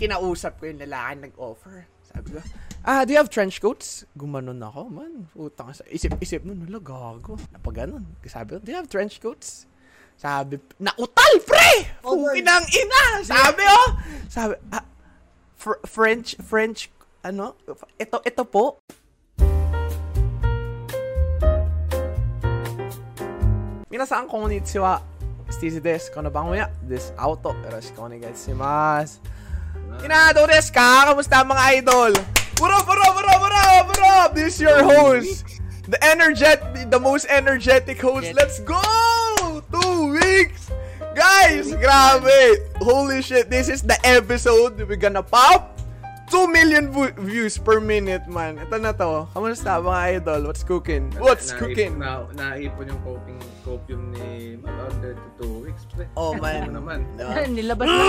kinausap ko yung lalaki nag-offer. Sabi ko, ah, do you have trench coats? Gumanon ako, man. Putang sa isip-isip nun, wala, gago. Napaganon. Sabi ko, do you have trench coats? Sabi, nautal, pre! Pukin ng ina! Sabi, oh! Sabi, ah, fr- French, French, ano? Ito, ito po. Minasan konnichiwa. Stevie desu. Kono bango ya. This auto. Yoroshiku onegaishimasu. Inado desu ka? Kamusta mga idol? Bro, bro, bro, bro, bro! This is your host. The energetic, the most energetic host. Let's go! Two weeks! Guys, grabe! Holy shit, this is the episode we're gonna pop 2 million views per minute, man. Ito na to. Kamusta mga idol? What's cooking? What's na, cooking? Na, naipon yung coping, copium ni Malon 32 weeks. Pre. Oh, man. Naman? No. Nilabas na.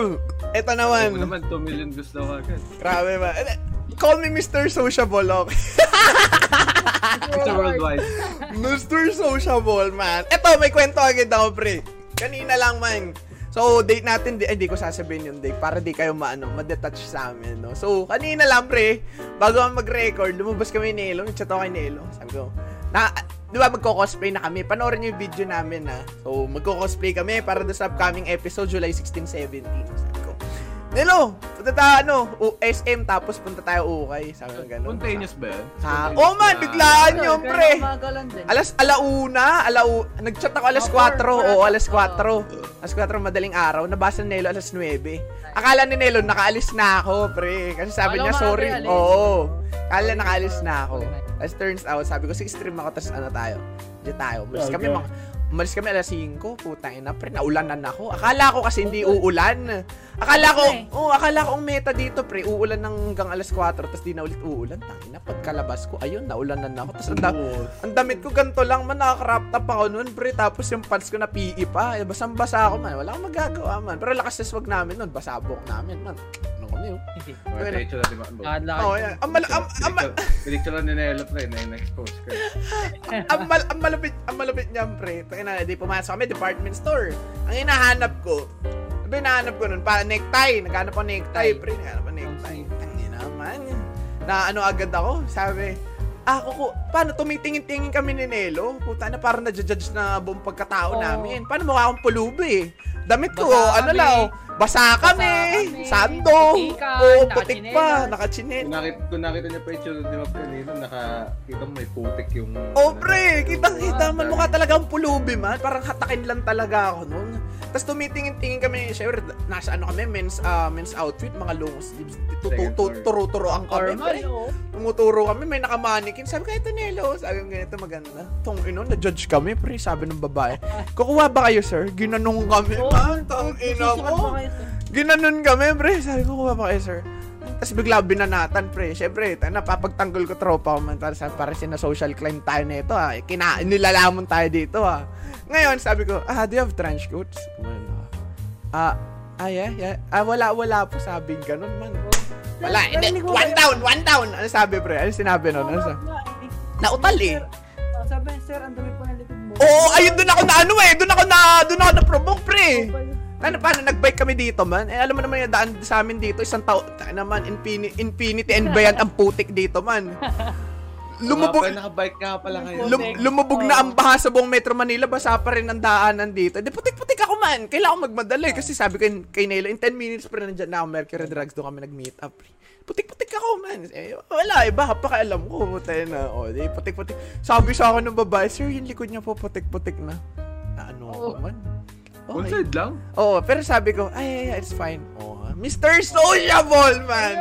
Ito naman. naman, 2 million views daw agad. Grabe ba? Eh, Call me Mr. Sociable, okay? It's a worldwide. Mr. Sociable, man. Ito, may kwento agad ako, pre. Kanina lang, man. So, date natin, di, ay, di ko sasabihin yung date para di kayo maano, madetach sa amin, no? So, kanina lang, pre, bago mag-record, lumabas kami ni Elo, chat ako kay Nelo. Sabi ko, na, di ba magko-cosplay na kami? Panoorin niyo yung video namin, ha? So, magko-cosplay kami para sa upcoming episode, July 16, 17. Sabi Nelo, punta tayo, ano, U- SM, tapos punta tayo ukay. Sabi ko, ganun. Spontaneous ba? Spontaneous Oh, man, biglaan yun, Kaya pre. Alas alauna, alau nagchat ako alas Oh, 4. four, Oo, alas 4. Oh. Alas 4 madaling araw. Nabasa ni Nelo alas 9. Akala ni Nelo nakaalis na ako, pre. Kasi sabi niya, sorry. Oo. Akala nakaalis na ako. As turns out, sabi ko, sige, stream ako, tapos ano tayo. Diyan tayo. Umalis kami, Okay. mga, umalis kami alas 5. Putang ina, pre, naulanan ako. Akala ko kasi hindi uulan. Akala ko, oh, akala ko ang meta dito, pre, uulan ng hanggang alas 4, tapos di na ulit uulan. Tangina, pagkalabas ko, ayun, naulanan na ako. Tapos ang da- ang damit ko ganito lang man, nakakrop top ako noon, pre. Tapos yung pants ko na PE pa. Eh, basang-basa ako man. Wala akong magagawa man. Pero lakas sa swag namin noon. Basabok namin man. Kami yun? Mga techo na, di ba? Nakadlakad. Oh, yan. Ang, mal- ang, ang, ang, Pinicture lang ni Nelo, pre, na in-expose ka. ang, mal- ang malupit, ang malupit niyan, pre. Tayo na, di pumasok kami, department store. Ang hinahanap ko, ba hinahanap ko noon? Para necktie. Naghanap ako necktie, pre. Naghanap ako necktie. Tangin naman. Na ano agad ako, sabi, ah, kuku, paano tumitingin-tingin kami ni Nelo? Puta na, parang nadjudge na buong pagkatao Oo. namin. Paano mukha akong pulubi? Damit ko, Basa ano kami. lang, basa kami, kami. sando, oo, putik pa, nakachinel. Kung nakita, kung nakita niya pa yung tsura ni Map kanina, nakita mo may putik yung... Oh, pre, kitang-kita man Ah, mukha talagang pulubi man. Parang hatakin lang talaga ako noon. Tapos tumitingin-tingin kami, syempre, nasa ano kami, men's, ah, men's outfit, mga long sleeves. Second floor. Turo-turo ang kami, Normal. Tumuturo kami, may nakamanikin. Sabi ko, ito Nelo. Sabi ko, ganito maganda. Tong ino, na-judge kami, pre. Sabi ng babae. Kukuha ba kayo, sir? Ginanong kami, Oo, man. Tong ino sir? Ginanon kami, pre. Sabi ko, kuha ba kayo, sir? Tapos bigla binanatan, pre. Siyempre, tayo napapagtanggol ko tropa ko man. Para, sa, para sina social climb tayo nito, ha. Kina, nilalamon tayo dito, ha. Ngayon, sabi ko, ah, do you have trench coats? Kumanon ako. Ah, ah, yeah, yeah. Ah, wala, wala po. Sabi ganun, man. Wala, hindi. narinig mo One down, one down. Ano sabi, pre? Ano sinabi nun? Ano sabi? Nautal, eh. Oh, Sabi, sir, ang dami po ng likod mo. Oo, ayun doon ako na ano eh. Doon ako na, doon ako na-provoke, pre. Oh, Ano, paano, nag-bike kami dito, man? Eh, alam mo naman yung daan sa amin dito, isang tao, naman, infinity, infinity and beyond ang putik dito, man. Lumubog, Lumabog. Nakabike ka pala ngayon. lum, lumubog na ang baha sa buong Metro Manila, basa pa rin ang daanan dito. Di putik-putik ako, man. Kailangan ko magmadali. Kasi sabi ko kay Nelo, in 10 minutes pa rin nandyan na ako, Mercury Drugs, doon kami nag-meet up. Putik-putik ako, man. Eh, wala, iba, pakialam ko. Tayo na, o, di, putik-putik. Sabi sa akin ng babae, sir, yung likod niya po, putik-putik na. Na ano ako, Oo. Man? One Okay. side lang? Oo, pero sabi ko, ay, ay, ay, it's fine. Oh, Mr. Sociable, man!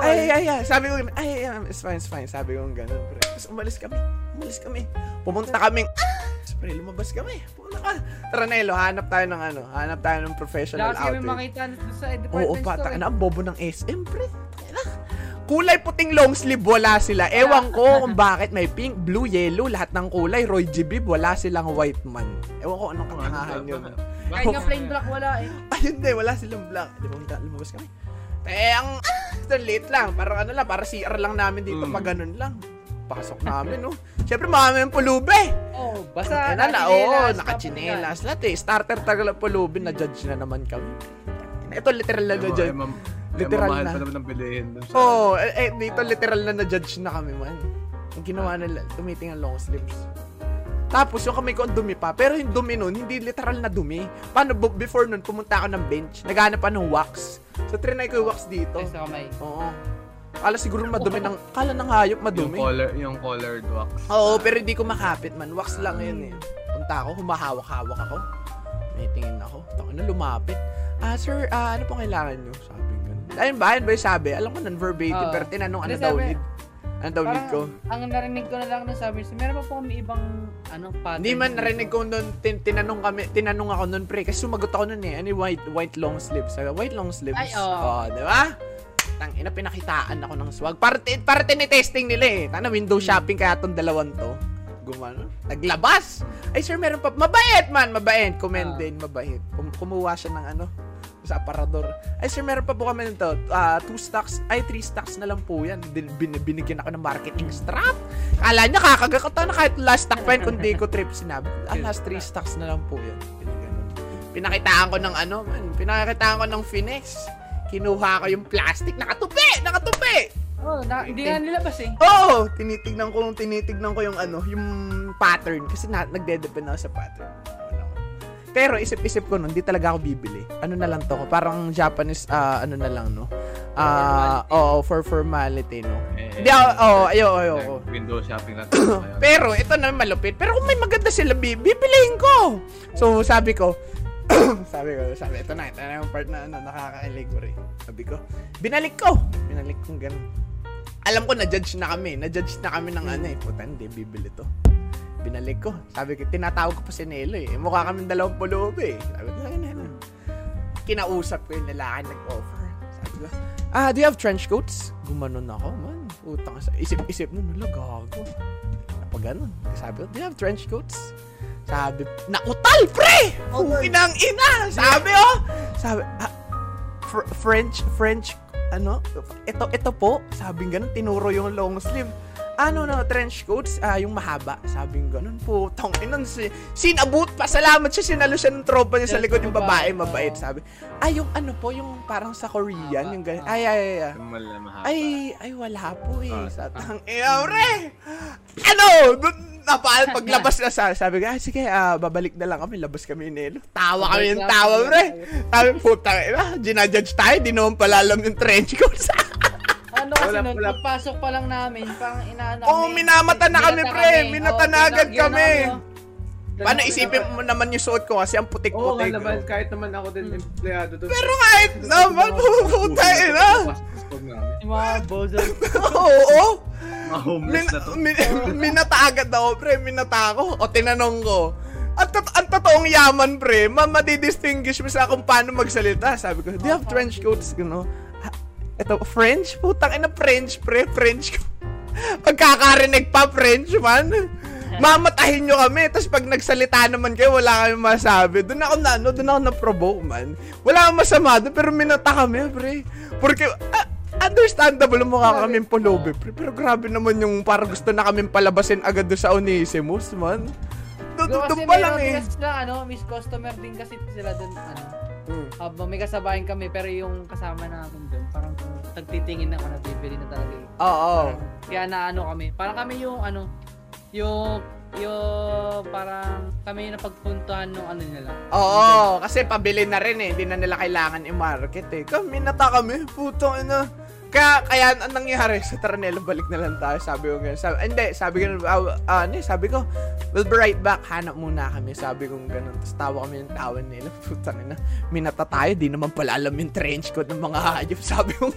Ay, ay, ay, sabi ko, ay, ay, it's fine, it's fine. Sabi ko ganun, pre. Tapos umalis kami. Umalis kami. Pumunta kami. Tapos, pre, lumabas kami. Pumunta ka. Tara, Nelo, hanap tayo ng ano, hanap tayo ng professional Wala kasi kami outfit. makita sa department Oo, store. pata, eh. na ang bobo ng SM, pre. Kulay puting long sleeve, wala sila. Ewan ko kung bakit may pink, blue, yellow, lahat ng kulay. Roy G. Bibb, wala silang white man. Ewan ko anong kangahan yun. Kahit nga plain black wala eh. Ayun din, wala silang black. Di ba, punta- lumabas kami. Eh, ang ito, late lang. Parang ano lang, para CR lang namin dito, Mm. pag ganun lang. Pasok namin, no? Siyempre, marami yung pulubi. Oh, basta Eh, na, na, oo, nakachinelas, nakachinelas. Lahat eh, starter tagal ang pulubi, na-judge na naman kami. Ito, literal na Ano, na-judge. ma'am, Literal mahal na. pa naman ang bilihin. Oo, oh, eh, dito literal na na-judge na kami man. Yung ginawa nila, tumiting ang long sleeves. Tapos yung kamay ko ang dumi pa. Pero yung dumi nun, hindi literal na dumi. Paano, bu- before nun, pumunta ako ng bench. Naghanap pa ng wax. So, trinay ko yung wax dito. Ay, sa kamay. Oo. Kala siguro madumi ng, kala ng hayop Yung madumi. color, yung colored wax. Oo, pero hindi ko makapit man. Wax lang yun eh. Punta ako, humahawak-hawak ako. May tingin ako. Tako na lumapit. Ah, sir, ah, ano pong kailangan nyo? Sabi ko. Ayun ba? Ayun ba yung sabi? Alam ko non-verbatim, pero tinanong ano daw need. Ano daw need ko? ang narinig ko na lang na sabi, so, meron pa po kami ibang, ano, pattern. Hindi man narinig ko nun, tin- tinanong kami, tinanong ako nun pre, kasi sumagot ako nun eh, ano white, white long sleeves? Sabi, white long sleeves? Ay, oo. Oh, di ba? Tang ina, pinakitaan ako ng swag. Para, para tinitesting nila eh. Tana, window shopping kaya tong dalawang to. Gumano. Naglabas. Ay, sir, meron pa. Mabait man, mabait. Comment Ah. din, mabait. Kum- kumuha siya ng ano, sa aparador. Ay, sir, meron pa po kami nito. Ah, two stocks, ay, three stocks na lang po yan. Din, bin, binigyan ako ng marketing strap. Kala niya, kakagakata na kahit last stock pa yun kung di ko trip. Sinabi, ah, last three stocks na lang po yan. Pinakitaan ko ng ano, man. Pinakitaan ko ng Phoenix. Kinuha ko yung plastic. Nakatupi! Nakatupi! Oh, na, hindi nga nilabas eh. Oo! Tinitignan ko, tinitignan ko yung ano, yung pattern. Kasi na, nagde-depend ako sa pattern. Ko. Pero isip-isip ko nun, hindi talaga ako bibili. Ano na lang to ko, parang Japanese, ah, ano na lang, no? Ah, oo, for formality, no? Eh, Hindi ako, oo, ayo, ayo, ayo. Window shopping lang. Pero ito na malupit. Pero kung may maganda sila, bi- bibilihin ko. So sabi ko, sabi ko, sabi, ito na, ito na yung part na ano, rin. Sabi ko, binalik ko. Binalik kong ganun. Alam ko, na-judge na kami. Na-judge na kami ng ano eh. Puta, hindi, bibili to. Binalik ko. Sabi ko, tinatawag ko pa si Nelo eh. Mukha kami dalawang pulubi eh. Sabi ko, ayun, ayun. Kinausap ko yung lalaki nag-offer. Sabi ko, ah, do you have trench coats? Gumanon ako, man. Utang sa isip-isip nun, nila gago. Napag ganun. Sabi ko, do you have trench coats? Sabi, nakutal, pre! Inang ina! Sabi, oh! Sabi, ah, fr- French, French, ano? Ito, ito po. Sabi ganun, tinuro yung long sleeve. Ano no, trench coats, ah, yung mahaba. Sabi ganun po. Tong inon si sinabut pa. Salamat siya, sinalo siya ng tropa niya sa likod yung babae, mabait. Sabi, ay, yung ano po, yung parang sa Korean, yung ganun. ah. Ay, ay, ay, ay. Ay, ay, wala po eh. Ah, sa tang ina, pre! Ano? Dun, napal, paglabas na sa, sabi ko, ah, sige, ah, babalik na lang kami, labas kami ni. Tawa kami yung tawa, pre. Sabi, puta, ina, ginajudge tayo, di naman pala alam yung trench coats. Ano kasi Wala, nun, wala. pagpasok pa lang namin, parang inaano Oo, minamata na kami, pre. Minata na agad kami. Paano isipin mo naman yung suot ko kasi ang Oo, putik-putik. nga naman, kahit naman ako din empleyado doon. Pero kahit naman, puta, ina. Pasok namin. Yung mga bozo. Oo, Mga homeless Min, na to. min, minata agad ako, pre. Minata ako. O, tinanong ko. Ang, tot- ang totoong yaman, pre, ma madidistinguish mo sa kung paano magsalita. Sabi ko, do you have trench coats? Gano? "Ah, Ito, French? Putang ina, French, pre. French. Pagkakarinig pa, French, man. Mamatahin nyo kami. Tapos pag nagsalita naman kayo, wala kami masabi. Doon ako na, ano, doon ako na-provoke, man. Wala akong masama doon, pero minata kami, pre. Porque, ah, understandable mukha kaming pulubi, pre. Pero grabe naman yung parang gusto na kaming palabasin agad doon sa Onesimus, man. Doon, pa lang eh. Kasi ano, miss customer din kasi sila doon, ano. Hmm. Habang may kasabayan kami, pero yung kasama namin doon, parang tagtitingin ako na bibili na talaga. Oo. Parang, kaya na ano kami, parang kami yung ano, yung, yung parang kami yung napagpuntuhan nung ano nila. Oo, kasi pabili na rin eh. Hindi na nila kailangan i-market eh. Kami nata kami, putong ina. Kaya, kaya ang nangyari sa Taranelo, balik na lang tayo. Sabi ko ganun. Sabi, hindi, sabi ko, uh, uh, ano, eh, sabi ko, we'll be right back. Hanap muna kami. Sabi ko ganun. Tapos tawa kami ng tawa nila. Putang ina. Minata tayo, di naman pala alam yung trench coat ng mga hayop. Sabi ko,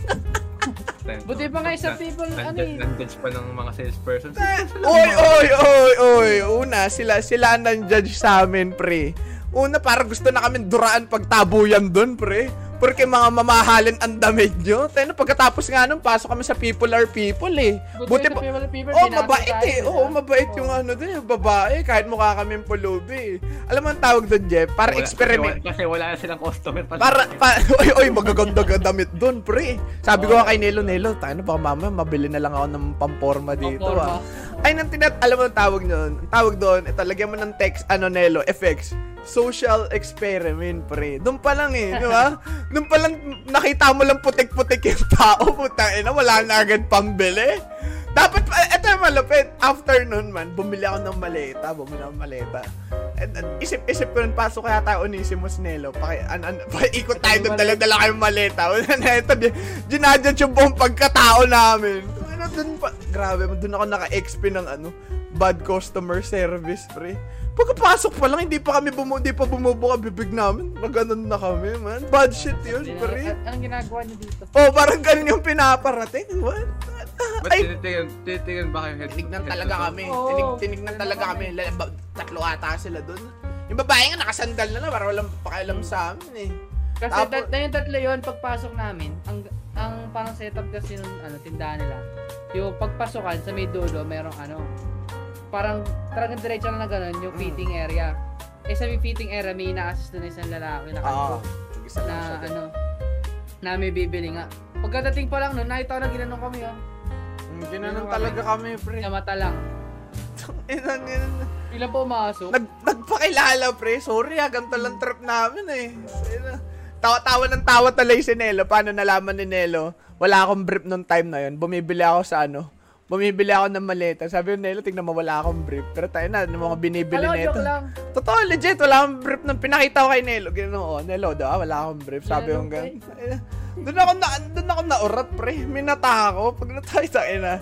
Buti pa nga isa people, ano eh. Nandjudge pa ng mga salesperson. oy, oy, oy, oy. Una, sila, sila nang judge sa amin, pre. Una, parang gusto na kami duraan pagtabuyan doon, pre. Porque mga mamahalin ang damit nyo. Tayo na pagkatapos nga nun, pasok kami sa people are people eh. Buti pa, people, people, Oh, mabait tayo, eh. Oo, mabait Oo. yung ano din, yung babae. Kahit mukha kami pulubi. Alam mo ang tawag doon, Jeff? Para Wala- experiment. Kasi, wala- kasi wala na silang customer. pa- Para, pa, oy, oy, magaganda ka damit doon, pre. Sabi ko nga kay Nelo, Nelo, tayo na baka mamaya mabili na lang ako ng pamporma dito, Pamporma. ah. Ay, nang tinat, alam mo ang tawag doon? Ang tawag doon, ito, lagyan mo ng text, ano, Nelo, effects. Social experiment, pre. Doon pa lang eh, di ba? Doon pa lang, nakita mo lang putik-putik yung tao, puta, ina, wala na agad pambili. Dapat, pa- eto yung malupit. After nun man, bumili ako ng maleta. Bumili ako ng maleta. And, and isip-isip ko nun, pasok kaya tayo Onesimus Nelo. Paki, an, an, paikot tayo doon, dala-dala kayong maleta. Na ito, ginadjudge yung buong pagkatao namin. Ano, dun pa, grabe, dun ako naka-XP ng ano, bad customer service, pre. Pagkapasok pa lang, hindi pa kami bumu, hindi pa bumubuka bibig namin. Maganon na kami, man. Bad shit yun, pre. An- Anong ginagawa niyo dito? Oh, parang ganun yung pinaparating. What? Ba't Ay, tinitingnan, tinitingnan ba kayo tinignan talaga kami. Oo. Tinig, tinignan talaga kami. Tatlo ata sila dun. Yung babae nga nakasandal na na para walang pakialam sa amin eh. Kasi Tapos- na yung tatlo yun, pagpasok namin, ang ang parang setup kasi nung ano, tindahan nila, yung pagpasukan sa may dulo, merong ano, parang talagang diretso na ganun, yung Mm. fitting area. Eh sa may fitting area, may ina-assist na isang lalaki na Oo. kanto lang na ano, na may bibili nga. Pagkadating pa lang nun, nakita ko na ginanong kami oh. Mm, Ginanon Ganun talaga kami, pre. Sa mata lang. Inan, inan. Ilan po umasok? Nag, nagpakilala, pre. Sorry ah, ganito lang trip namin eh. Ayun, ah. Tawa-tawa ng tawa talay si Nelo. Paano nalaman ni Nelo? Wala akong brief nung time na yun. Bumibili ako sa ano. Bumibili ako ng maleta. Sabi ko, Nelo, tignan mo, wala akong brief. Pero tayo na, yung mga binibili Hello, nito. joke lang. Totoo, legit. Wala akong brief nung pinakita ko kay Nelo. Gano'n, oh, Nelo, daw, wala akong brief. Sabi ko, gano'n. Doon ako na, doon ako naurat, pre. Minata ako. Pag natay sa ina.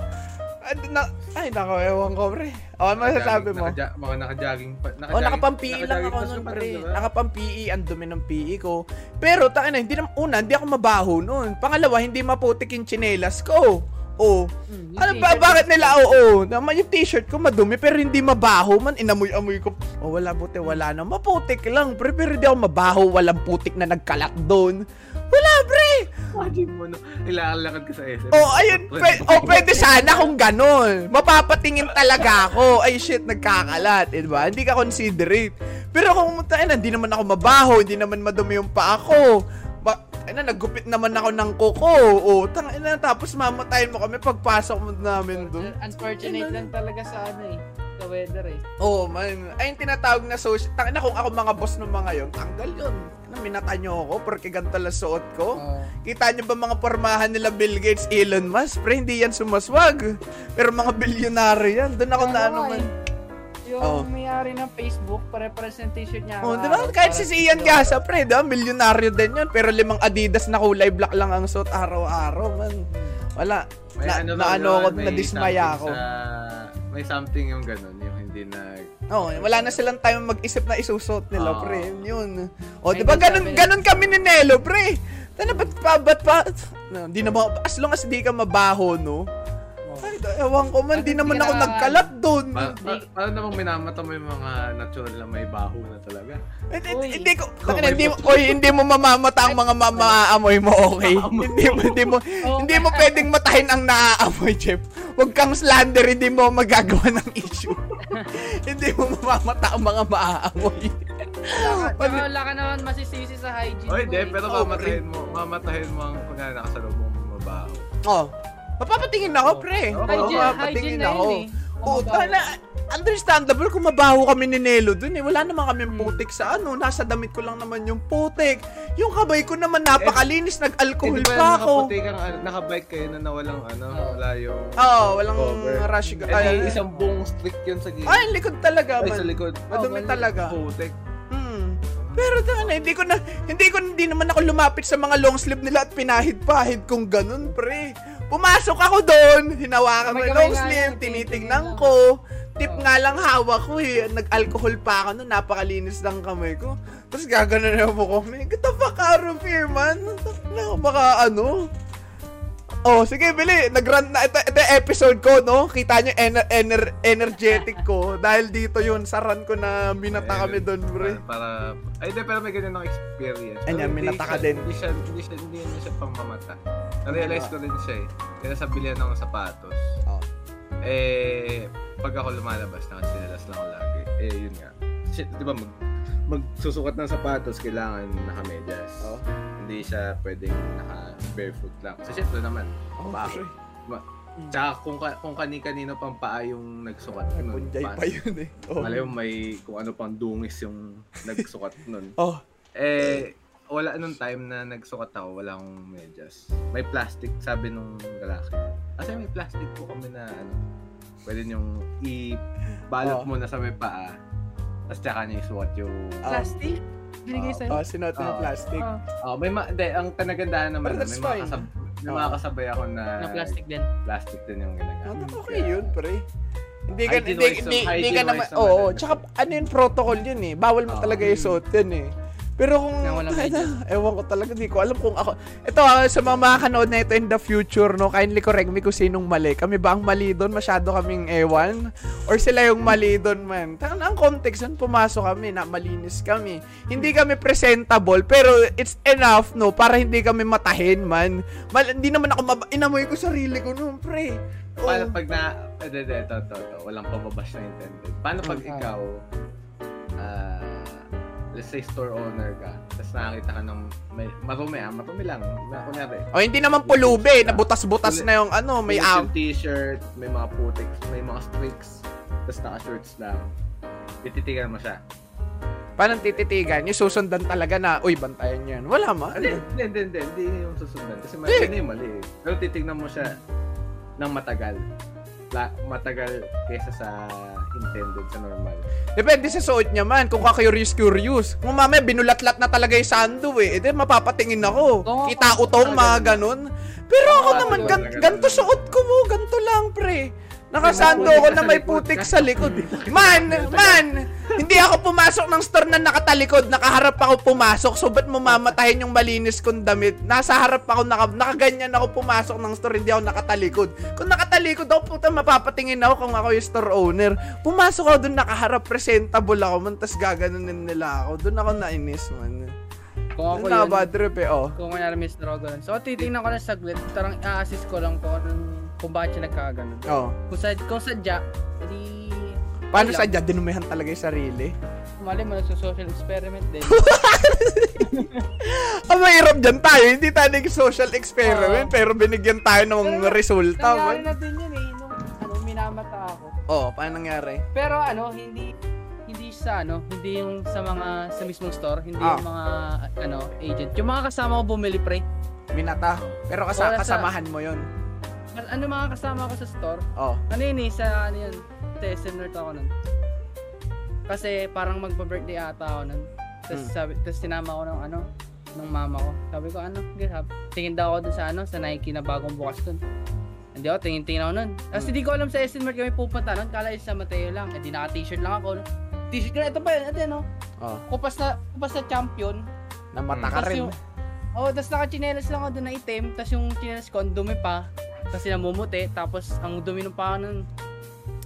Na, ay, nako, ewan ko, pre. O, ano masasabi mo? Nakaja- mga naka-jogging pa. Oh, nakapang-PE lang ako nun, pre. Nakapang-PE, ang dumi ng PE ko. Pero, tangina, hindi na, una, hindi ako mabaho nun. Pangalawa, hindi maputik yung tsinelas ko. Oh. Hmm, yung Ano ba, bakit nila, oo, naman yung t-shirt ko madumi, pero hindi mabaho man, inamoy-amoy ko. Oh, wala buti, wala na. Maputik lang, pre, pero hindi ako mabaho, walang putik na nagkalat doon. Wala! Imagine mo, no? Ilalakad ka sa SM. Oh, ayun, pe- oh, pwede sana kung ganon. Mapapatingin talaga ako. Ay, shit, nagkakalat, eh, di ba? Hindi ka considerate. Pero kung na, hindi naman ako mabaho, hindi naman madumi yung paa ko. Ba, ay na, naggupit naman ako ng kuko. Oh, tang ina, tapos mamatayin mo kami pagpasok mo namin doon. Unfortunate lang talaga sa ano eh. Sa weather eh. Oh, man. Ay, yung tinatawag na social... Tangina, kung ako mga boss ng mga yon tanggal yun. Ano, minata nyo ako porque ganito lang suot ko. Oo. Kita nyo ba mga pormahan nila Bill Gates, Elon Musk? Pre, hindi yan sumaswag. Pero mga bilyonaryo yan. Doon ako na ano man. Yung Oh. may-ari ng Facebook, t-shirt niya. Oh, di ba? Kahit si Ian. Gasa, pre, di ba? Milyonaryo din yun. Pero limang Adidas na kulay black lang ang suot araw-araw, man. Wala. May na, ano na, ano yun, ako, may nadismaya something ako. Sa, may something yung ganun, yung hindi na... Oh, wala na silang time mag-isip na isusot nila, Oo. pre. Yun. O, May di ba ganun, ganun kami ni Nelo, pre. Tana, ba't pa, ba't pa? No, di na ba, as long as di ka mabaho, no? Ewan ko man, At di naman hindi ako ka- nagkalat doon. Pa, pa, paano namang minamata mo yung mga natural na may baho na talaga? Hindi ko, hindi mo, oy, hindi mo mamamata ang mga mamaamoy mo, okay? hindi mo, hindi mo, hindi mo pwedeng matahin ang naaamoy, Jeff. Huwag kang slander, hindi mo magagawa ng issue. hindi mo mamamata ang mga maaamoy. Wala wala ka naman masisisi sa hygiene Oy, mo di, eh. pero mamatahin mo, mamatahin mo ang pagka nakasalubong mo mabaho. Oh, mapapatingin ako, pre. Oo, Hygiene, Mapapatingin na ako. eh. Mabaho. tala, understandable kung mabaho kami ni Nelo dun eh. Wala naman kami Hmm. putik sa ano. Nasa damit ko lang naman yung putik. Yung kabay ko naman napakalinis. Nag-alcohol Eh, di ba pa ako. nakaputi kang, nakabike kayo na nawalang ano, wala yung... Oo, walang cover. rush. Eh, Ay, isang buong streak yun sa gilid. ay, likod talaga. Ay, man. sa likod. Madumi Oh, talaga. Putik. Hmm. Pero tanga hindi ko na hindi ko hindi naman ako lumapit sa mga long sleeve nila at pinahid-pahid kung ganun, pre. Pumasok ako doon, hinawakan ko yung sleeve, tinitingnan ko. Tip nga lang hawak ko eh. Nag-alcohol pa ako noon, napakalinis ng kamay ko. Tapos gaganon na po ko, man, get the fuck out of here, man. Na, baka ano. Oh, sige, Bili. Nag-run na. Ito, ito episode ko, no? Kita nyo, ener- ener- energetic ko. Dahil dito yun, sa run ko na minata kami doon, pre. Para, para ay, di, pero may ganyan ng experience. Hindi minata ka siya- din. Hindi siya, hindi siya, hindi yan siya pang mamata. Na-realize ko rin siya eh. Kaya sa bilihan ng sapatos. Oh. Eh, pag ako lumalabas, nakasinilas lang ako lagi. Eh, yun nga. Shit, di ba, mag, magsusukat ng sapatos, kailangan nakamedyas. Oh. Hindi siya pwedeng naka barefoot lang. Kasi syempre naman, Oh, baho. pre. Ma- Tsaka kung, ka- kung kani-kanino pang paa yung nagsukat Ay, nun. punjay pa yun eh. Oh. Malay mo may kung ano pang dungis yung nagsukat nun. Oh, Eh, wala nung time na nagsukat ako, wala akong medyas. May plastic, sabi nung lalaki. Kasi may plastic po kami na ano, pwede niyong i-balot Oh. muna sa may paa. Tapos tsaka niya isuot yung... Ah. Plastic? Binigay Ah, sa'yo? oh sinuot mo yung Ah. plastic. Ah, Oh, may ma- de, ang tanagandahan naman, But that's may mga, fine. kasab- may Oh. mga kasabay ako na, na plastic din. plastic din yung ginagamit. Ano okay yun, pre? Hindi ka, hindi, hindi, naman- hindi ka naman, oo, ano. tsaka ano yung protocol yun eh. Bawal mo talaga isuot yun eh. Pero kung, Na ewan ko talaga, di ko alam kung ako, ito ah, sa mga makakanood na ito in the future, no, kindly correct me kung sinong mali. Kami ba ang mali doon? Masyado kaming ewan? Or sila yung mali doon, man? Tangan ang context nun, pumasok kami, na malinis kami. Hindi kami presentable, pero it's enough, no, para hindi kami matahin, man. Mal, hindi naman ako, mab- inamoy ko sarili ko noon, pre. Oo. Paano pag na... Eh, de, de, ito, ito, ito. Walang pababash na intended. Paano pag Mm. ikaw, ah, let's say store owner ka, tapos nakakita ka ng may, marumi ah, marumi lang. Na, kunyari, O hindi naman pulubi, nabutas-butas na yung ano, may yung t-shirt, may mga putiks, may mga streaks, tapos naka-shorts lang. Tititigan mo siya. Paano tititigan? Yung susundan talaga na, uy, bantayan yan. Wala ma. Hindi, hindi, hindi, hindi, yung susundan. Kasi mali, Hindi. mali. Pero titignan mo siya ng matagal. La, matagal kesa sa intended, sa normal. Depende sa suot niya man. Kung ka-curious-curious. Kung mamaya binulat-lat na talaga yung sando eh. Edi mapapatingin ako. Oo, Kita oo, utong, talaga mga ganun. Pero ako Oo, naman, gan- ganto suot ko mo. Ganto lang, pre. Nakasando ako na may putik sa likod. Man, man, hindi ako pumasok ng store na nakatalikod. Nakaharap ako pumasok. So, ba't mo mamatahin yung malinis kong damit? Nasa harap ako, naka, nakaganyan ako pumasok ng store. Hindi ako nakatalikod. Kung nakatalikod ako, puta, mapapatingin ako kung ako yung store owner. Pumasok ako dun, nakaharap, presentable ako man. Tapos gaganunin nila ako. Doon ako nainis, man. Kung ako Doon na yun, bad trip eh, oh. kung kanyari may struggle. So, titingnan ko lang saglit. Tarang i-assist ko lang kung, kung bakit siya nagkaganon. Oh. Kung, sad, kung sadya, edi... Paano sa dyan? Dinumihan talaga yung sarili. Mali mo, nagso-social experiment din. Ang mahirap dyan tayo, hindi tayo nag-social experiment, Oo. pero binigyan tayo ng Pero, resulta. Nangyari man. na din yun eh, nung ano, minamata ako. Oh, paano nangyari? Pero ano, hindi hindi sa ano, hindi yung sa mga sa mismong store, hindi Ah. yung mga ano, agent. Yung mga kasama ko bumili pre. Minata. Pero kasa- Wala sa- kasamahan mo yun. An- Ano mga kasama ko sa store? Oh. Ano yun eh, sa ano yun, TSM nerd ako nun. Kasi parang magpa-birthday ata ako nun. Tapos Hmm. sabi, tapos sinama ko ng ano, ng mama ko. Sabi ko, ano, girab. Tingin daw ako dun sa ano, sa Nike na bagong bukas dun. Hindi ako, tingin-tingin ako nun. Tapos Hmm. hindi ko alam sa SM Mart kami pupunta nun. Kala sa Mateo lang. Eh di naka-t-shirt lang ako. T-shirt ko na, ito pa yun, ito no. Oh. Kupas na, kupas na champion. Namata ka rin. yung, oh, tapos naka-chinelas lang ako dun na itim. Tapos yung chinelas ko, ang dumi pa. Kasi namumuti. Tapos ang dumi ng paa nun.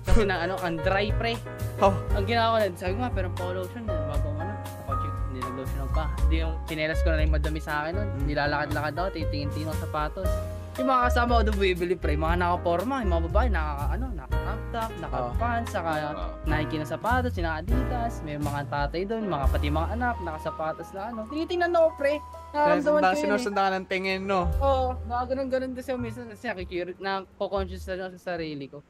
Kasi na ano, ang dry pre. Oh. Ang ginawa ko na, sabi ko nga, pero pa lotion, bago ano, ako check, nilalotion ako pa. Hindi yung chinelas ko na rin madami sa akin nun. Mm. Nilalakad-lakad ako, titingin-tingin ako sa sapatos. Yung mga kasama ko doon bumibili pre, mga nakaporma, yung mga babae, naka, ano, naka-crop top, naka-pants, saka Oh. Nike na sapatos, yung Adidas, may mga tatay doon, mga pati mga anak, nakasapatos na ano. Tinitingnan ako pre, nakaramdaman ko yun eh. Sinusundan ka ng tingin, no? Oo, nakaganon-ganon kasi ako minsan kasi nakikiric na conscious na ako sa sarili ko.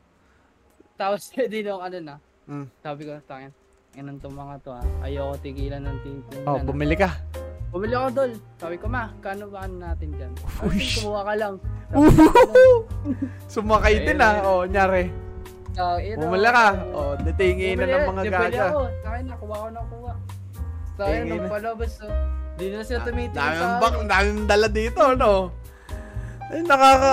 Tapos pwede nung ano na, Mm. sabi ko, tangin, yan tong mga to ah. Ayoko tigilan ng titingnan. Oh, bumili ka. Bumili ako dol. Sabi ko, ma, kano ba ano natin dyan? Uy. Kumuha ka lang. Sumakay din ah. Oh, nyari. So, ito, Bumili ka. Oh, datingin na Bumili, ng mga bumili gaga. ako. Sakin, nakuha ko na kuha. Sa akin, Tingin nung palabas, oh. Di na sila tumitingin Daming sa akin. daming dala dito, no? Ay, nakaka...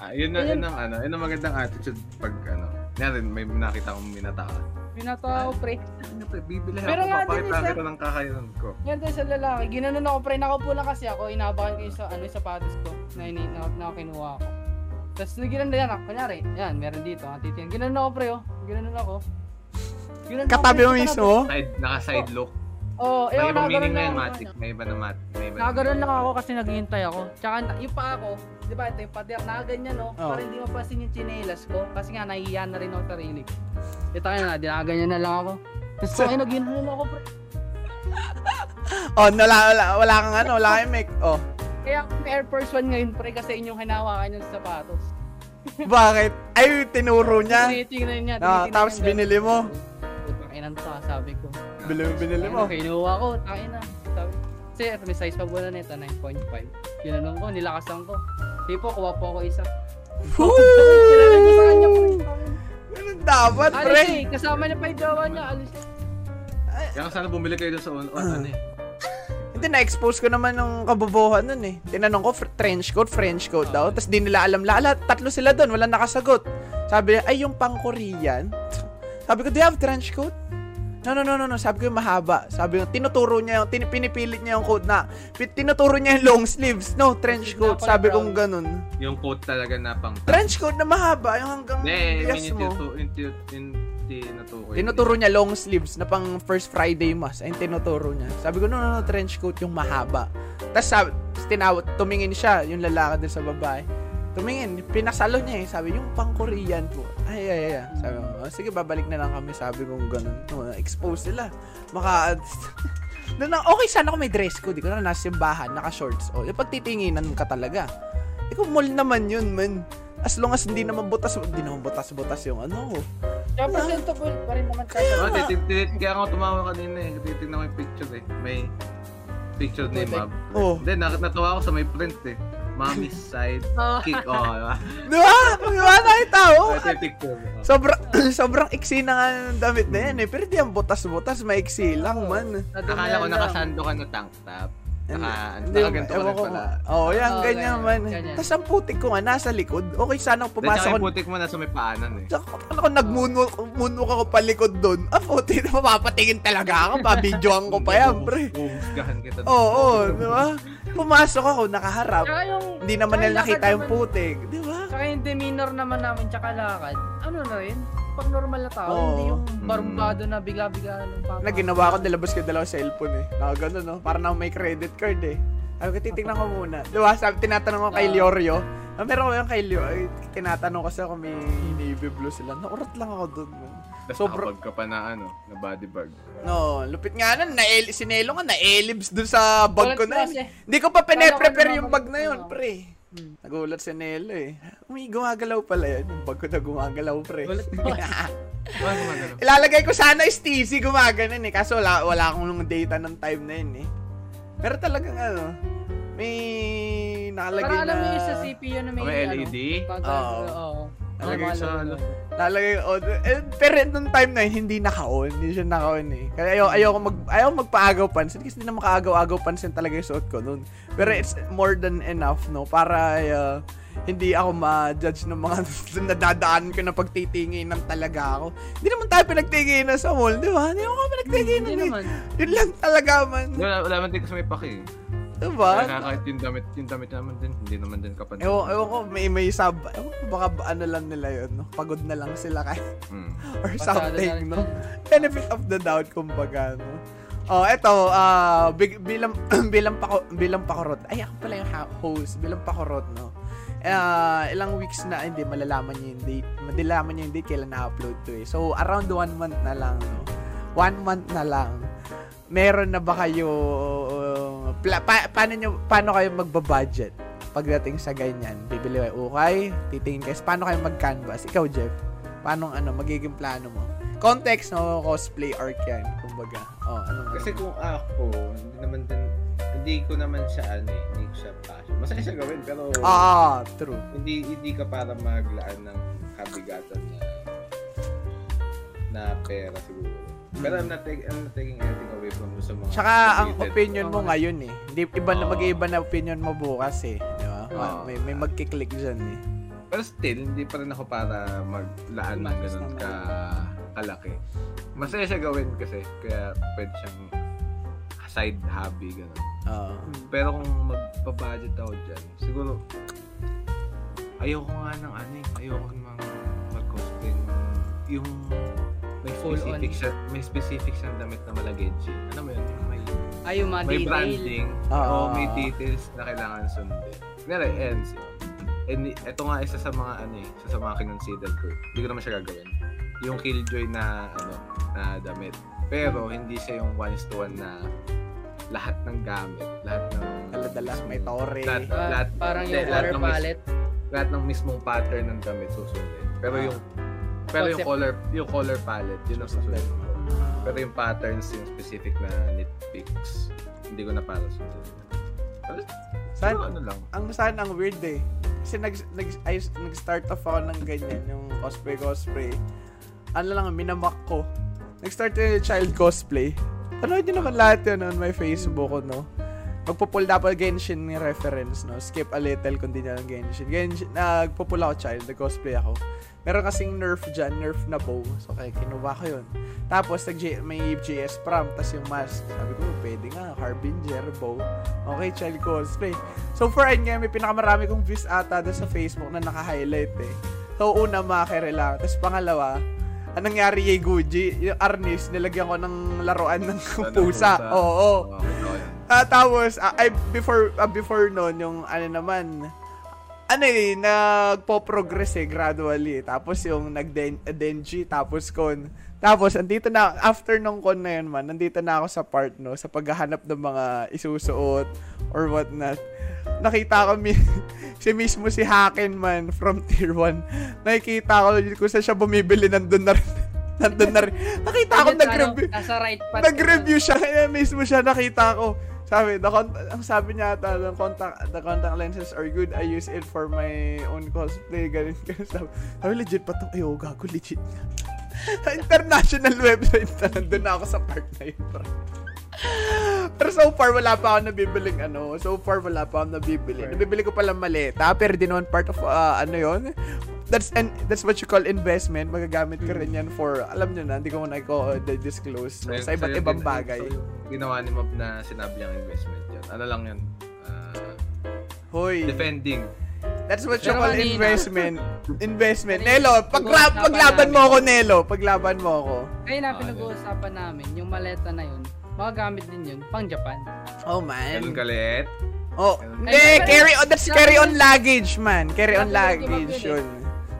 Ah, yun, na, Ayun. yun ang ano, yun ang magandang attitude pag ano. Yan may nakita akong minata ka. Pinatawa ko, pre. Ano pre, bibili Pero ako, nga din papakita isa- kita ng kakayanan ko. Yan tayo sa lalaki. Ginanon ako, pre. Nakaupo lang kasi ako. Inabakan ko yung sa, ano, yung sapatos ko na, ini, na, na kinuha ko. Tapos ginanon na yan ako. Kunyari, yan, meron dito. Ha, titingin. Ginanon ako, pre, oh. Ginanon ako. Ginanon ako, Katabi mo sa mismo? Side, naka-side look. Oo, oh, May eh, ibang meaning na ako. Matic. May iba na mat. May iba na Nakaganon lang ako kasi naghihintay ako. Tsaka yung pa ako, di ba ito yung pader, nakaganyan no? Oo. Para hindi mapasin yung chinelas ko. Kasi nga, nahihiyan na rin ako sa sarili. Ito kaya na, dinaganyan na lang ako. Tapos kaya naghihinan ako, pre. Oh, wala, wala, wala kang ano, wala kang mic. Oh. Kaya Air Force One ngayon, pre, kasi inyong hinawakan yung sapatos. Bakit? Ay, tinuro niya. Tinitingnan niya. Ah, tinitingnan tapos niya. binili mo. Putang inan to, ah, sabi ko. Bili, binili mo. Ano, kinuha ko, takin na. Sabi, kasi ito, may size pa muna nito, 9.5. Ginanong ko, nilakasan ko. Di po, kuha po ako isa. Sinanay ko sa kanya, pre. Ganun dapat, Alis pre. eh, kasama niya pa yung jowa niya, alis eh. Kaya sana bumili kayo doon sa on, on ano eh. Hindi, na-expose ko naman ng kabobohan nun eh. Tinanong ko, fr- trench coat, French coat daw. Tapos di nila alam. Lala, tatlo sila doon, wala nakasagot. Sabi niya, ay, yung pang Korean. Sabi ko, do you have trench coat? No, no, no, no, no. Sabi ko yung mahaba. Sabi ko, tinuturo niya yung, tin, pinipilit niya yung coat na, tinuturo niya yung long sleeves. No, trench coat. Sabi kong ganun. Yung coat talaga na pang... Trench coat na mahaba, yung hanggang mean, yes mo. tinutu- yung tinutu- yung tinutukoy. Tinuturo niya long sleeves na pang first Friday mas. Ayun tinuturo niya. Sabi ko, no, no, no, trench coat yung mahaba. Tapos sabi, tumingin siya, yung lalaki din sa babae. Tumingin, pinasalo niya eh. Sabi, yung pang Korean po. Ay, ay, ay. ay. Sabi ko, "Oh, sige, babalik na lang kami. Sabi ko, ganun. No, expose sila. Maka, Doon na, okay sana kung may dress code. Di ko na nasa simbahan, naka-shorts. O, yung pagtitinginan ka talaga. Ikaw, mall naman yun, man. As long as hindi naman butas, hindi naman butas-butas yung ano. Kaya presentable pa rin naman tayo. Oh, titit, titit, kaya ako tumawa kanina eh. Titignan ko yung picture eh. May picture ni Mab. Oh. Hindi, nak- natuwa ako sa may print eh. Mommy's side Ah. kick. Oh, diba? Di ba? Di ba? Nakita yung picture. Oh. Sobrang, sobrang iksi na nga ng damit na yan eh. Pero di ang butas-butas, maiksi lang man. Akala ko nakasando ka na tank top. Naka, Hindi, nakaganto ka rin ko. pala. Oo, oh, yan, Oo, ganyan ganyan, man. Tapos ang putik ko nga, nasa likod. Okay, sana Dahil pumasok ko. yung putik mo nasa may paanan eh. Tsaka ano ko, nag-moonwalk moonwalk ako palikod doon. Ah, putik, mapapatingin talaga ako. Babidyoan ko pa yan, pre. Uhusgahan kita. Oo, oh, di ba? Pumasok ako, nakaharap. Yung... Hindi naman nila nakita yung putik. Di ba? Tsaka yung demeanor naman namin tsaka lakad, ano na rin? Pag normal na tao, Oo. hindi yung barumbado na bigla-bigla ng papa. Na ginawa ko, nilabas ko dalawa cellphone eh. Naka ganun, no? Para na may credit card eh. Sabi ko, titignan ko muna. Di ba? Sabi, tinatanong ko kay. Liorio. Ah, meron ko yung kay Liorio. Tinatanong kasi ako may navy blue sila. Naurat lang ako doon. man. Tapos Sobra- nakabag ka pa na ano, na body bag. No, lupit nga nun. Na sinelo nga, na-elibs dun sa bag ko na. Yun. Hindi ko pa pine-prepare yung bag na yun, pre. Hmm. Nagulat si Nelo eh. Umi, gumagalaw pala yun. Yung bag ko na gumagalaw, pre. Ilalagay ko sana is TC gumaganon eh. Kaso wala, wala akong nung data ng time na yun eh. Pero talagang ano, may nakalagay Para alam na... niyo yung sa CPU na may, May ano, LED? Oo. Oo. Nalagay sa ano? yun. Nakalagay on. Eh, pero nung time na yun, hindi naka-on. Hindi siya naka-on eh. Kaya ayaw, ayaw ko mag, ayaw magpaagaw pansin. Kasi hindi na makaagaw-agaw pansin talaga yung suot ko nun. Pero it's more than enough, no? Para uh, hindi ako ma-judge ng mga nadadaan ko na pagtitinginan talaga ako. Hindi naman tayo pinagtinginan sa mall, di ba? Hindi ako pinagtinginan Hindi eh. naman. Yun lang talaga man. Wala, wala man din kasi may paki. Diba? Kaya kahit yung damit, yung damit naman din, hindi naman din kapansin. Ewan, ewan ko, may, may sub, ewan ko, baka ba- ano lang nila yun, no? Pagod na lang sila kay Hmm. or Pasado something, no? Benefit of the doubt, kumbaga, no? Oh, eto, ah, big, bilang, bilang, pako, bilang pakorot. Ay, ako pala yung host, bilang pakorot, no? Ah, ilang weeks na, hindi, malalaman niyo yung date. Malalaman niyo yung date kailan na-upload to eh. So, around one month na lang, no? One month na lang. Meron na ba kayo, uh, pla- pa- paano, nyo, paano kayo magbabudget pagdating sa ganyan? Bibili kayo ukay, titingin kayo, paano kayo mag-canvas? Ikaw, Jeff, paano ano, magiging plano mo? Context, no? Cosplay arc yan, kumbaga. Oh, ano Kasi kung ako, hindi naman din, hindi ko naman siya ano eh, hindi ko siya passion. Masaya siya gawin, pero Ah, true. hindi hindi ka para maglaan ng kabigatan na na pera siguro. Pero I'm not, take, I'm not taking anything away from sa mga Tsaka, ang opinion mo ngayon eh. Hindi, iba na, mag-iiba na opinion mo bukas eh. Di ba? Oo. May, may magkiklik dyan eh. Pero still, hindi pa rin ako para maglaan ng ganun ka kalaki. Masaya siya gawin kasi, kaya pwede siyang side hobby, ganun. Oo. Pero kung magpa-budget ako dyan, siguro, ayoko nga ng ano eh, ayoko ng mag-cosplay ng yung may Full specific on. siya, may specific siyang damit na malagenshin. Ano mo yun? May, Ay, yung mga may detail. branding, Oo. o may details na kailangan sundin. Kunyari, ends. And ito nga isa sa mga ano eh, isa sa mga kinonsider ko. Hindi ko naman siya gagawin. Yung Killjoy na ano, na damit. Pero hindi siya yung one to one na lahat ng gamit, lahat ng Dala-dala, may tore. lahat, Ah, lahat, parang yung lahat may- palette. lahat ng mismong pattern ng damit susundin. Pero Ah. yung pero yung color yung color palette yun ang ko. Pero yung patterns yung specific na nitpicks hindi ko na para. Pero, Saan, ano lang. ang saan ang weird eh. Kasi nag, nag, ay, nag-start off ako ng ganyan, yung cosplay cosplay. Ano lang, minamak ko. Nag-start yung child cosplay. Panood nyo naman lahat yun on my Facebook ko, no? Magpupull dapat Genshin ni reference, no? Skip a little kung di nyo lang Genshin. Genshin, nagpupull ako child, nag-cosplay ako. Meron kasing nerf dyan, nerf na bow. So, kaya kinuha ko yun. Tapos, nag may JS prom, tas yung mask. Sabi ko, pwede nga, Harbinger, bow. Okay, child cosplay. So, for ayun nga, may pinakamarami kong views ata doon sa Facebook na naka-highlight eh. So, una, makere lang. Tapos, pangalawa, anong nangyari kay Gucci? Yung Arnis, nilagyan ko ng laruan ng pusa. Oo. Okay, okay. Ah, tapos, ay, before, ah, before noon, yung ano naman, ano eh, nagpo-progress eh, gradually. Tapos yung nag-denji, tapos con. Tapos, andito na, after nung con na yun man, nandito na ako sa part, no, sa paghahanap ng mga isusuot or whatnot. Nakita ko mi si mismo si Haken man from tier 1. Nakikita ko kung saan siya bumibili, nandun na rin. nandun na rin. Nakita ko nag-review. ano, Nasa right. Nag-review siya, kaya mismo siya nakita ko. Sabi, the con- ang sabi niya ata, the contact, the contact lenses are good. I use it for my own cosplay. Ganun, ganun. Sabi, sabi legit pa to. Ay, oh, gago, legit. International website na nandun na ako sa part na yun. Pero so far, wala pa ako nabibiling ano. So far, wala pa ako nabibili. Nabibili ko pala maleta, pero di naman part of, uh, ano yon That's and that's what you call investment. Magagamit ka rin yan for, alam nyo na, hindi ko muna ko uh, disclose no? Sa iba't ibang din- bagay. ginawa ni Mob na sinabi niyang investment yan. Ano lang yan? Ah, Hoy, defending. that's what you call investment. Investment. Nelo, pag paglaban mo ako, Nelo. Paglaban mo ako. Kaya na Ah, pinag-uusapan namin, yung maleta na yun, magagamit din yun, pang Japan. Oh, man. Ganun kalit. Oh, hindi, Ay, carry on, that's carry on luggage, man. Carry on luggage yun.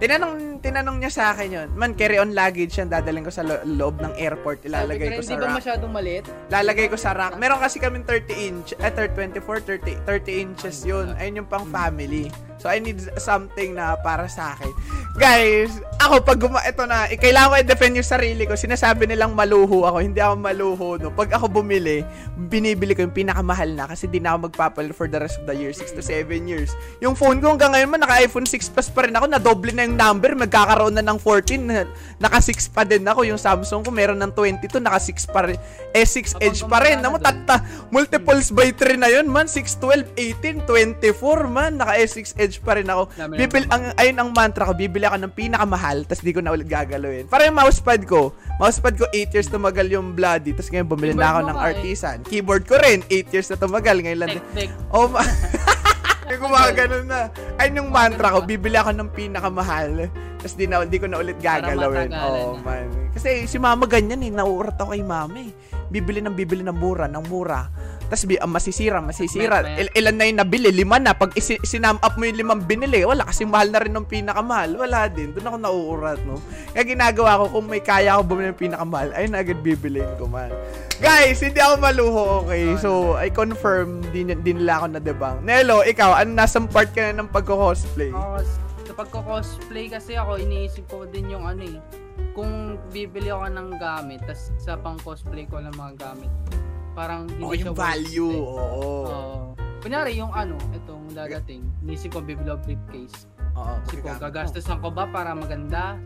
Tinanong, tinanong niya sa akin yun. Man, carry on luggage yan. Dadaling ko sa lo- loob ng airport. Ilalagay ko sa Hindi ba rack. masyadong maliit? Lalagay ko sa rack. Meron kasi kaming 30 inch, eh, 30, 24, 30, 30 inches yun. Ayun yung pang family. So, I need something na para sa akin. Guys, ako, pag guma, ito na, eh, kailangan ko i-defend yung sarili ko. Sinasabi nilang maluho ako. Hindi ako maluho, no. Pag ako bumili, binibili ko yung pinakamahal na kasi di na ako magpapalit for the rest of the year, 6 to 7 years. Yung phone ko hanggang ngayon man, naka-iPhone 6 Plus pa rin ako. Na-double na yung number. Magkakaroon na ng 14. na- Naka-6 pa din ako. Yung Samsung ko, meron ng 22. Naka-6 pa rin. S6 Edge pa rin. Namo, tata, multiples by 3 na yun, man. 6, 12, 18, 24, man. Naka-S6 Edge pa rin ako. Bibil, ang, ayun ang mantra ko, bibili ako ng pinakamahal, tapos di ko na ulit gagalawin. Para yung mousepad ko, mousepad ko 8 years tumagal yung bloody, tapos ngayon bumili na ako Keyboard ng eh. artisan. Keyboard ko rin, 8 years na tumagal. Ngayon lang, Tek, tek. oh ma... May gumagano na. Ayun yung mantra ko, bibili ako ng pinakamahal. Tapos di, na, di ko na ulit gagalawin. Oh, man. Kasi si mama ganyan eh. Nauurat ako kay mama eh. Bibili ng bibili ng mura, ng mura. Tapos bi- ah, masisira, masisira. May- may- Il- ilan na yung nabili? Lima na. Pag isi- sinam up mo yung limang binili, wala. Kasi mahal na rin ng pinakamahal. Wala din. Doon ako nauurat, no? Kaya ginagawa ko, kung may kaya ako bumili ng pinakamahal, ayun na agad bibiliin ko man. Guys, hindi ako maluho, okay? So, I confirm, di, di nila ako na-debang. Nelo, ikaw, ano nasang part ka na ng pagko-cosplay? Ako, sa pagko-cosplay kasi ako, iniisip ko din yung ano eh. Kung bibili ako ng gamit, tas sa pang cosplay ko ng mga gamit, parang hindi Oh, siya yung worth value, it oo. Oo. Kunyari, yung ano, itong dadating, inisip ko bibili briefcase. Oo, Isip ko, gagastusan ko ba para maganda?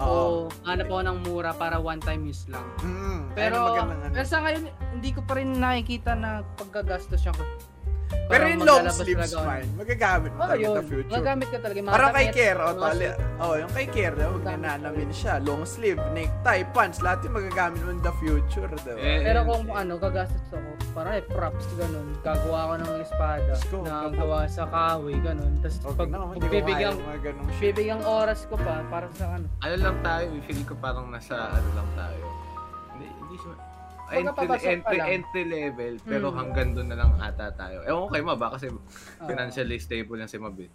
Oo. O hanap ako ng mura para one time use lang? Mm, Pero, ano. pero sa ngayon, hindi ko pa rin nakikita na paggagastos siya ko. Pero yung long sleeves man, magagamit mo Oh, talaga yun. the future. Magagamit ka talaga. mga Parang kay Kier, oh, mga tali, oh, yung kay Kier, diba, Magagamit magnananamin siya, long sleeve, necktie, pants, lahat yung magagamit mo in the future, diba? Eh, Pero kung ano, gagastos ako, parang eh, props, ganun. Gagawa ko ng espada go. na gawa sa kahoy, ganun. Tapos Okay pag, na, pag bibigyan, bibigyan oras ko pa para sa ano. ano lang tayo, feel ko parang nasa ano lang tayo. Hindi, hindi siya, entry, entry, entry level, pero Mm. hanggang doon na lang ata tayo. Ewan ko kay Mab, kasi financially stable yan si Mab eh.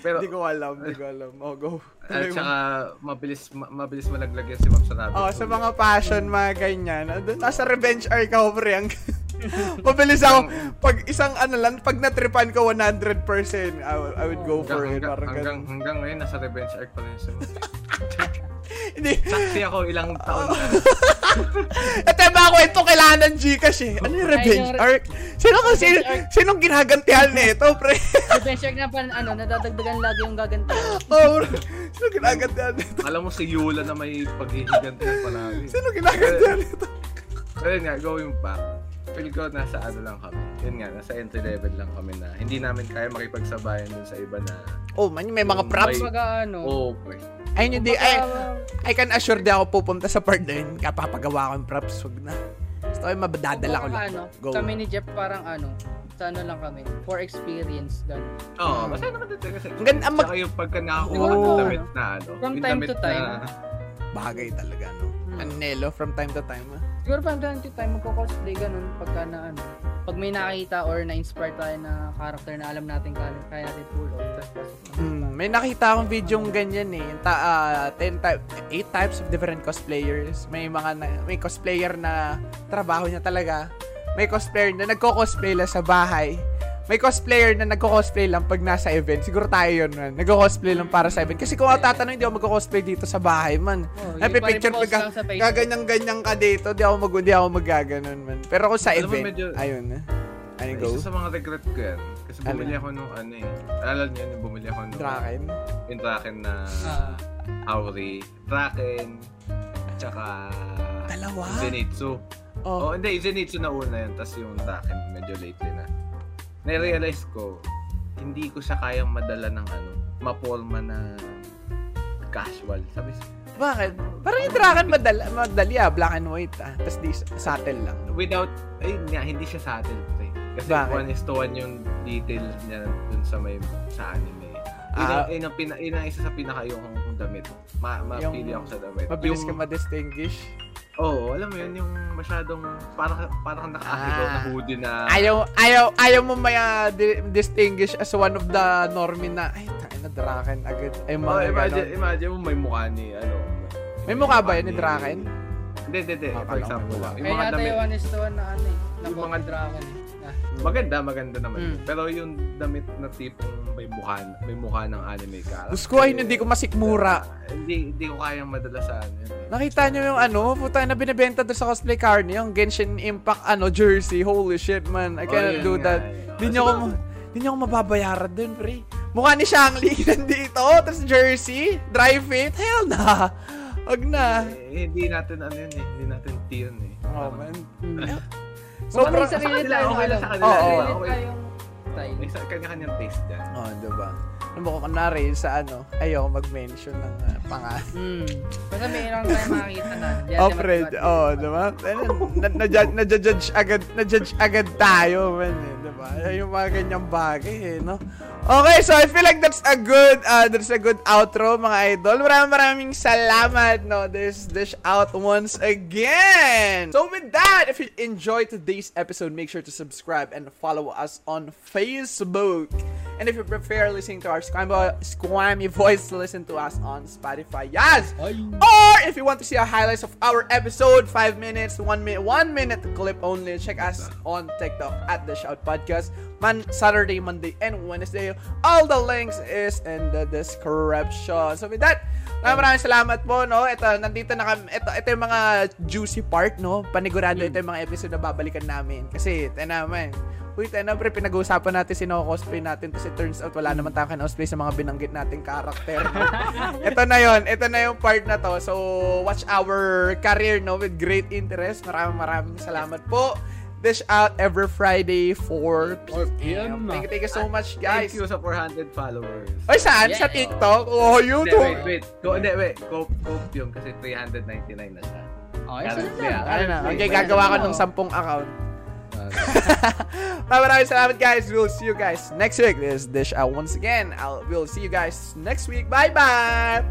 Pero, Hindi ko alam, hindi ko alam. Oh, go. at saka, mabilis, ma- mabilis malaglag yan si Mab sa rabbit Oh, sa mga passion, mga ganyan. Nasa revenge arc ako, pre. Ang, Mabilis ako. Pag isang ano lang, pag natripan ko 100%, I, would- I would go for it. hanggang, Parang hanggang, ganun. hanggang ngayon, nasa revenge arc pa rin siya. Hindi. Saksi ako ilang taon na. Ito yung mga kwento kailangan ng Gcash eh. Ano yung revenge Ay, yung- arc? Sino ka, sino, arc. sinong ginagantihan nito, pre? Revenge arc na pa, ano, nadadagdagan lagi yung gaganti. oh, bro. Sino ginagantihan nito? Alam mo si Yula na may paghihigantihan palagi. Sino ginagantihan nito? Pero yun nga, going back, feel ko nasa ano lang kami. Yun nga, nasa entry level lang kami na hindi namin kaya makipagsabayan dun sa iba na Oh, man, may mga props. may- ano, oh, pre. Ayun hindi, ay, kumbaga, I can assure di ako pupunta sa part na yun. Kapapagawa ko yung props, wag na. Gusto ko yung mabadadala ko lang. ano, Go. kami ni Jeff parang ano, sa ano lang kami, for experience, gano'n. Oo, Mm. masaya naman din kasi. Ang ganda- mag- Tsaka yung pagka nakakuha Oo. ng damit na ano. From time to time. Na, Bagay talaga, no? Hmm. Anelo from time to time, ah. Siguro from time to time, magko-cosplay ganun pagka na ano, pag may nakita or na-inspire tayo na character na alam natin kaya, kaya natin pull off. Hmm, may nakita akong video yung ganyan eh. Yung Ta ah, 10 type 8 types of different cosplayers. May mga na, may cosplayer na trabaho niya talaga. May cosplayer na nagko-cosplay lang sa bahay. May cosplayer na nagko-cosplay lang pag nasa event. Siguro tayo yun, man. Nagko-cosplay lang para sa event. Kasi kung ako tatanong, hindi ako magko-cosplay dito sa bahay, man. Oh, Ay, yung picture pare-post pag lang sa Facebook. gaganyan-ganyan ka dito, di ako mag di ako magaganon, man. Pero kung sa Alam mo, event, medyo- ayun. Ano go? isa sa mga regret ko yan. Kasi Ano? bumili ako nung ano eh. Alam niyo yung bumili ako nung Draken. yung Draken na Ah, Auri. Draken. At saka Dalawa? Zenitsu. Oh. Oh, hindi, Zenitsu na una yun. Tapos yung Draken medyo lately na. Na-realize ko, hindi ko siya kayang madala ng ano, maporma na casual. Sabi Bakit? Parang yung Draken madali, madali ah, black and white ah. Tapos di subtle lang. without, ayun nga, hindi siya subtle. Pre. Kasi Bakit? one is to one yung details niya dun sa may sa anime. Yun, Ah. ang, yun, ang, isa sa pinakayokong kong damit. Ma, mapili Yung ako sa damit. Mabilis yung, ka ma-distinguish. Oo, alam mo yun, yung masyadong, parang, parang naka-akidaw na Ah. hoodie na, Ayaw, ayaw, ayaw mo maya di- distinguish as one of the normie na, ay, tayo na Draken agad. Ay, oh, mga imagine, ganon. imagine mo may mukha ni, ano, May mukha ba yun ni Draken? Hindi, hindi, hindi. Ah, For example lang. Yung mga yata damit, yung one is to one na ano eh, na Yung mga mga- dragon eh. Maganda, maganda naman. Mm. Pero yung damit na tipong may mukha, may mukha ng anime ka. Gusto ko, ay, hindi ko masikmura. Hindi, hindi ko kayang madala sa ano yun. Nakita niyo yung ano, puta na binibenta doon sa cosplay car niyo, yung Genshin Impact ano jersey. Holy shit, man. I Oh, cannot yun do nga that. eh. Di niyo ako ma- di niyo ako mababayaran din, pre. Mukha ni Shangli nandito, tapos jersey, dry fit. Hell na. Wag na. Eh, hindi natin ano yun eh. Hindi natin tea yun eh. Oh, man. So, may pro- sarili sa kanila, tayong okay lang ano, sa kanila. Oo. Okay. tayong style. May sa- kanya-kanyang taste dyan. Oh, diba? Ano mo, kunwari sa ano, ayoko mag-mention ng uh, pangalan. Mm. Basta may ilang tayo makakita na. Oh, Fred. matiwala. Oh, diba? Na, na, na, judge agad, na-judge agad tayo, man. Eh, diba? Yung mga ganyang bagay, eh, no? Okay, so I feel like that's a good, uh, that's a good outro, mga idol. Maraming maraming salamat, no? This dish out once again. So with that, if you enjoyed today's episode, make sure to subscribe and follow us on Facebook. And if you prefer listening to our squammy, squammy voice, listen to us on Spotify. Yes! Or if you want to see a highlights of our episode, five minutes, one minute, one minute clip only, check us on TikTok at the Shout Podcast. Man, Saturday, Monday, and Wednesday. All the links is in the description. So with that, maraming maraming salamat po, no? Ito, nandito na kami. Ito, ito yung mga juicy part, no? Panigurado ito yung mga episode na babalikan namin. Kasi, ito naman. Uy, tayo na, pre, pinag-uusapan natin sino cosplay natin. Kasi turns out, wala naman tayong cosplay sa mga binanggit nating karakter. No? ito na yon ito na yung part na to. So, watch our career, no, with great interest. Maraming maraming salamat po. Dish out every Friday 4 p.m. Thank you, thank you so much, guys. Thank you sa 400 followers. Oy, saan? Sa Yeah. TikTok? Oh, YouTube. wait, wait. Go, hindi, wait. Cope, cope yun kasi 399 na siya. Okay, Currently, sunod na. Ano na? Okay, gagawa ko ng sampung account. Salamat, guys. We'll see you guys next week. This is Dish out once again. I'll, we'll see you guys next week. Bye-bye.